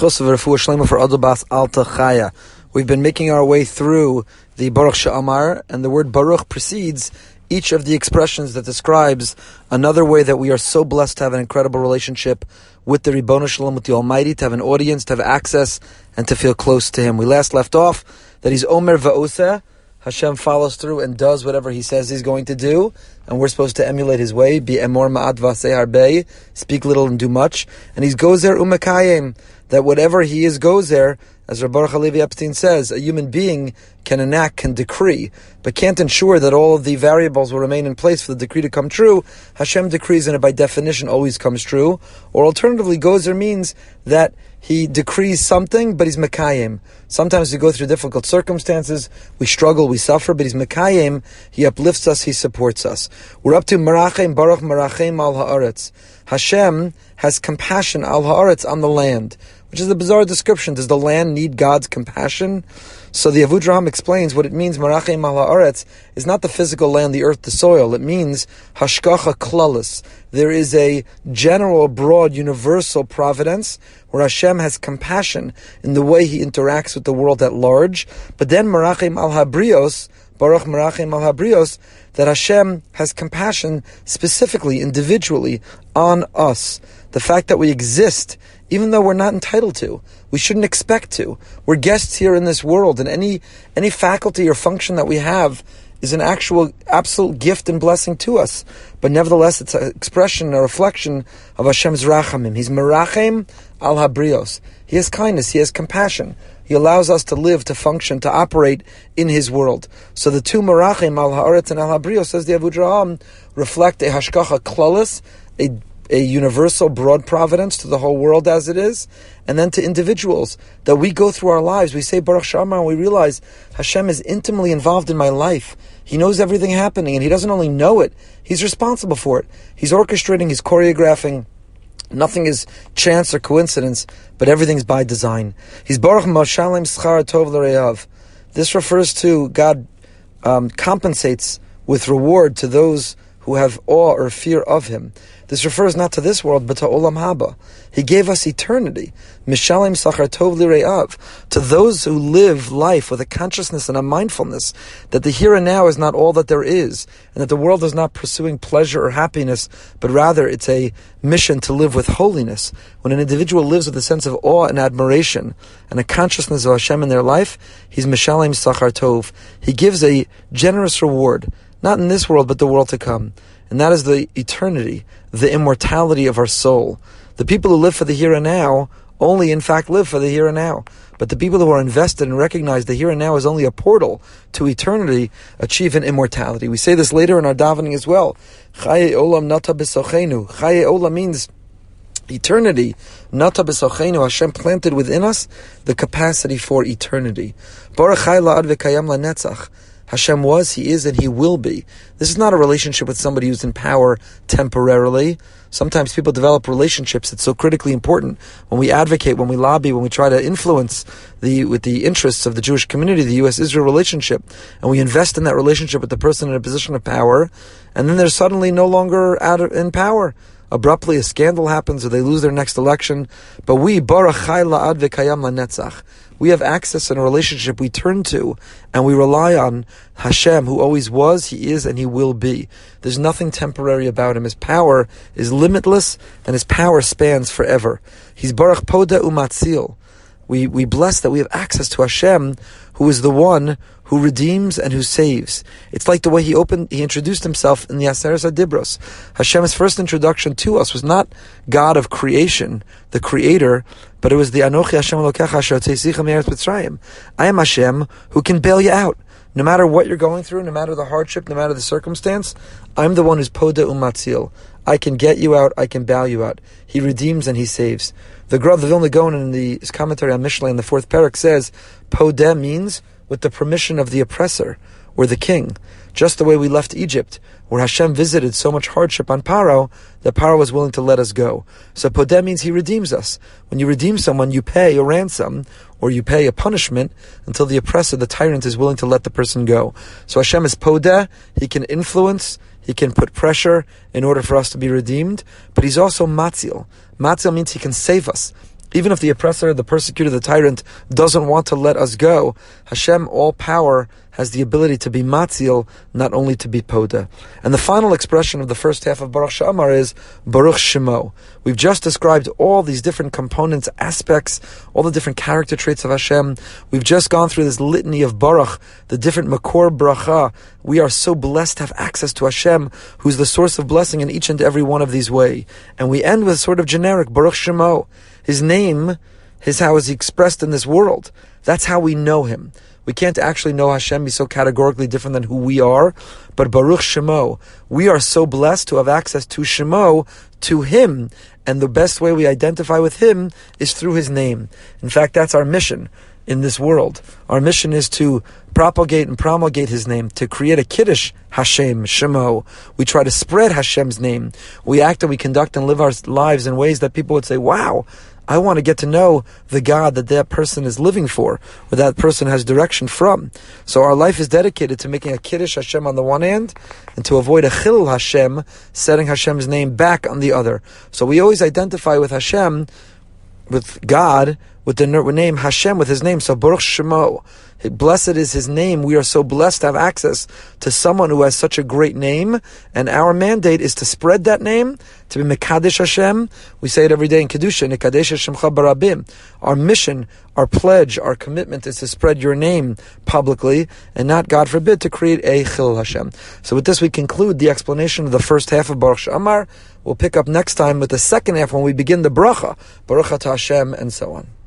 We've been making our way through the Baruch Sha'amar, and the word Baruch precedes each of the expressions that describes another way that we are so blessed to have an incredible relationship with the Ribbon Shalom, with the Almighty, to have an audience, to have access, and to feel close to Him. We last left off that He's Omer Va'oseh, Hashem follows through and does whatever He says He's going to do, and we're supposed to emulate His way. Be emor ma'at harbe, speak little and do much, and He's gozer umakayim that whatever He is gozer, As Rabbi Halevi Epstein says, a human being can enact, can decree, but can't ensure that all of the variables will remain in place for the decree to come true. Hashem decrees and it by definition always comes true. Or alternatively, goes gozer means that he decrees something, but he's Mekayim. Sometimes we go through difficult circumstances, we struggle, we suffer, but he's Mekayim, he uplifts us, he supports us. We're up to Marachem Baruch Marachem al Haaretz. Hashem has compassion al Haaretz on the land, which is a bizarre description. Does the land need God's compassion? So the Avudraham explains what it means, Marachem al Haaretz, is not the physical land, the earth, the soil. It means Hashgacha Klalis. There is a general, broad, universal providence where Hashem has compassion in the way He interacts with the world at large. But then Marachem al Habrios, Baruch Marachem al Habrios, that Hashem has compassion specifically, individually, on us. The fact that we exist even though we're not entitled to. We shouldn't expect to. We're guests here in this world, and any any faculty or function that we have is an actual absolute gift and blessing to us. But nevertheless, it's an expression, a reflection of Hashem's rachamim. He's merachem al habrios. He has kindness. He has compassion. He allows us to live, to function, to operate in His world. So the two merachem al haaretz and al habrios, says the Avudraham, reflect a hashgacha klalis, a a universal broad providence to the whole world as it is, and then to individuals that we go through our lives. We say Baruch Shama and we realize Hashem is intimately involved in my life. He knows everything happening, and He doesn't only know it, He's responsible for it. He's orchestrating, He's choreographing. Nothing is chance or coincidence, but everything's by design. He's Baruch Mashalim Tov. This refers to God um, compensates with reward to those who have awe or fear of Him. This refers not to this world, but to Olam Haba. He gave us eternity. Mishalim Sachar Tov Lire'av. To those who live life with a consciousness and a mindfulness that the here and now is not all that there is, and that the world is not pursuing pleasure or happiness, but rather it's a mission to live with holiness. When an individual lives with a sense of awe and admiration and a consciousness of Hashem in their life, he's Mishalim Sachar Tov. He gives a generous reward, not in this world, but the world to come and that is the eternity, the immortality of our soul. The people who live for the here and now only, in fact, live for the here and now. But the people who are invested and recognize the here and now is only a portal to eternity achieve an immortality. We say this later in our davening as well. Chaye olam nata b'sochenu. Chaye olam means eternity. Nata b'sochenu. Hashem planted within us the capacity for eternity. Baruch la'ad v'kayam la'netzach. Hashem was, He is, and He will be. This is not a relationship with somebody who's in power temporarily. Sometimes people develop relationships. It's so critically important when we advocate, when we lobby, when we try to influence the with the interests of the Jewish community, the U.S.-Israel relationship, and we invest in that relationship with the person in a position of power, and then they're suddenly no longer out of, in power abruptly a scandal happens or they lose their next election. But we, Baruch Chai La'ad V'Kayam Lanetzach, we have access and a relationship we turn to and we rely on Hashem, who always was, He is, and He will be. There's nothing temporary about Him. His power is limitless and His power spans forever. He's Baruch Poda Umatzil. We, we bless that we have access to Hashem, who is the one who redeems and who saves. It's like the way he opened, he introduced himself in the Aseret Hadibros. Hashem's first introduction to us was not God of creation, the creator, but it was the Anochi Hashem Eretz I am Hashem who can bail you out. No matter what you're going through, no matter the hardship, no matter the circumstance, I'm the one who's Poda Umatzil. I can get you out, I can bail you out. He redeems and he saves. The Grav the Vilna Gaon in the commentary on Mishlei in the fourth parak says, Podeh means with the permission of the oppressor or the king. Just the way we left Egypt, where Hashem visited so much hardship on Paro, that Paro was willing to let us go. So Podeh means he redeems us. When you redeem someone, you pay a ransom, or you pay a punishment, until the oppressor, the tyrant, is willing to let the person go. So Hashem is Podeh, he can influence, he can put pressure in order for us to be redeemed, but he's also Matzil. Matzil means he can save us. Even if the oppressor, the persecutor, the tyrant doesn't want to let us go, Hashem, all power, has the ability to be matzil, not only to be poda. And the final expression of the first half of Baruch Sha'amar is Baruch Shemo. We've just described all these different components, aspects, all the different character traits of Hashem. We've just gone through this litany of Baruch, the different Makor Bracha. We are so blessed to have access to Hashem, who's the source of blessing in each and every one of these way. And we end with sort of generic Baruch Shemo. His name is how is he expressed in this world. That's how we know him. We can't actually know Hashem be so categorically different than who we are, but Baruch Shemo, we are so blessed to have access to Shemo, to Him, and the best way we identify with Him is through His name. In fact, that's our mission in this world. Our mission is to propagate and promulgate His name, to create a Kiddush Hashem, Shemo. We try to spread Hashem's name. We act and we conduct and live our lives in ways that people would say, wow, I want to get to know the God that that person is living for, or that person has direction from. So our life is dedicated to making a Kiddush Hashem on the one hand, and to avoid a Chillul Hashem, setting Hashem's name back on the other. So we always identify with Hashem, with God, with the name Hashem, with His name. So Baruch Shemo. Blessed is his name. We are so blessed to have access to someone who has such a great name. And our mandate is to spread that name, to be Mekadesh Hashem. We say it every day in Kedusha, Nekadesh Hashemcha Barabim. Our mission, our pledge, our commitment is to spread your name publicly and not, God forbid, to create a Chillul Hashem. So with this, we conclude the explanation of the first half of Baruch Amar. We'll pick up next time with the second half when we begin the bracha, Baruch Hashem, and so on.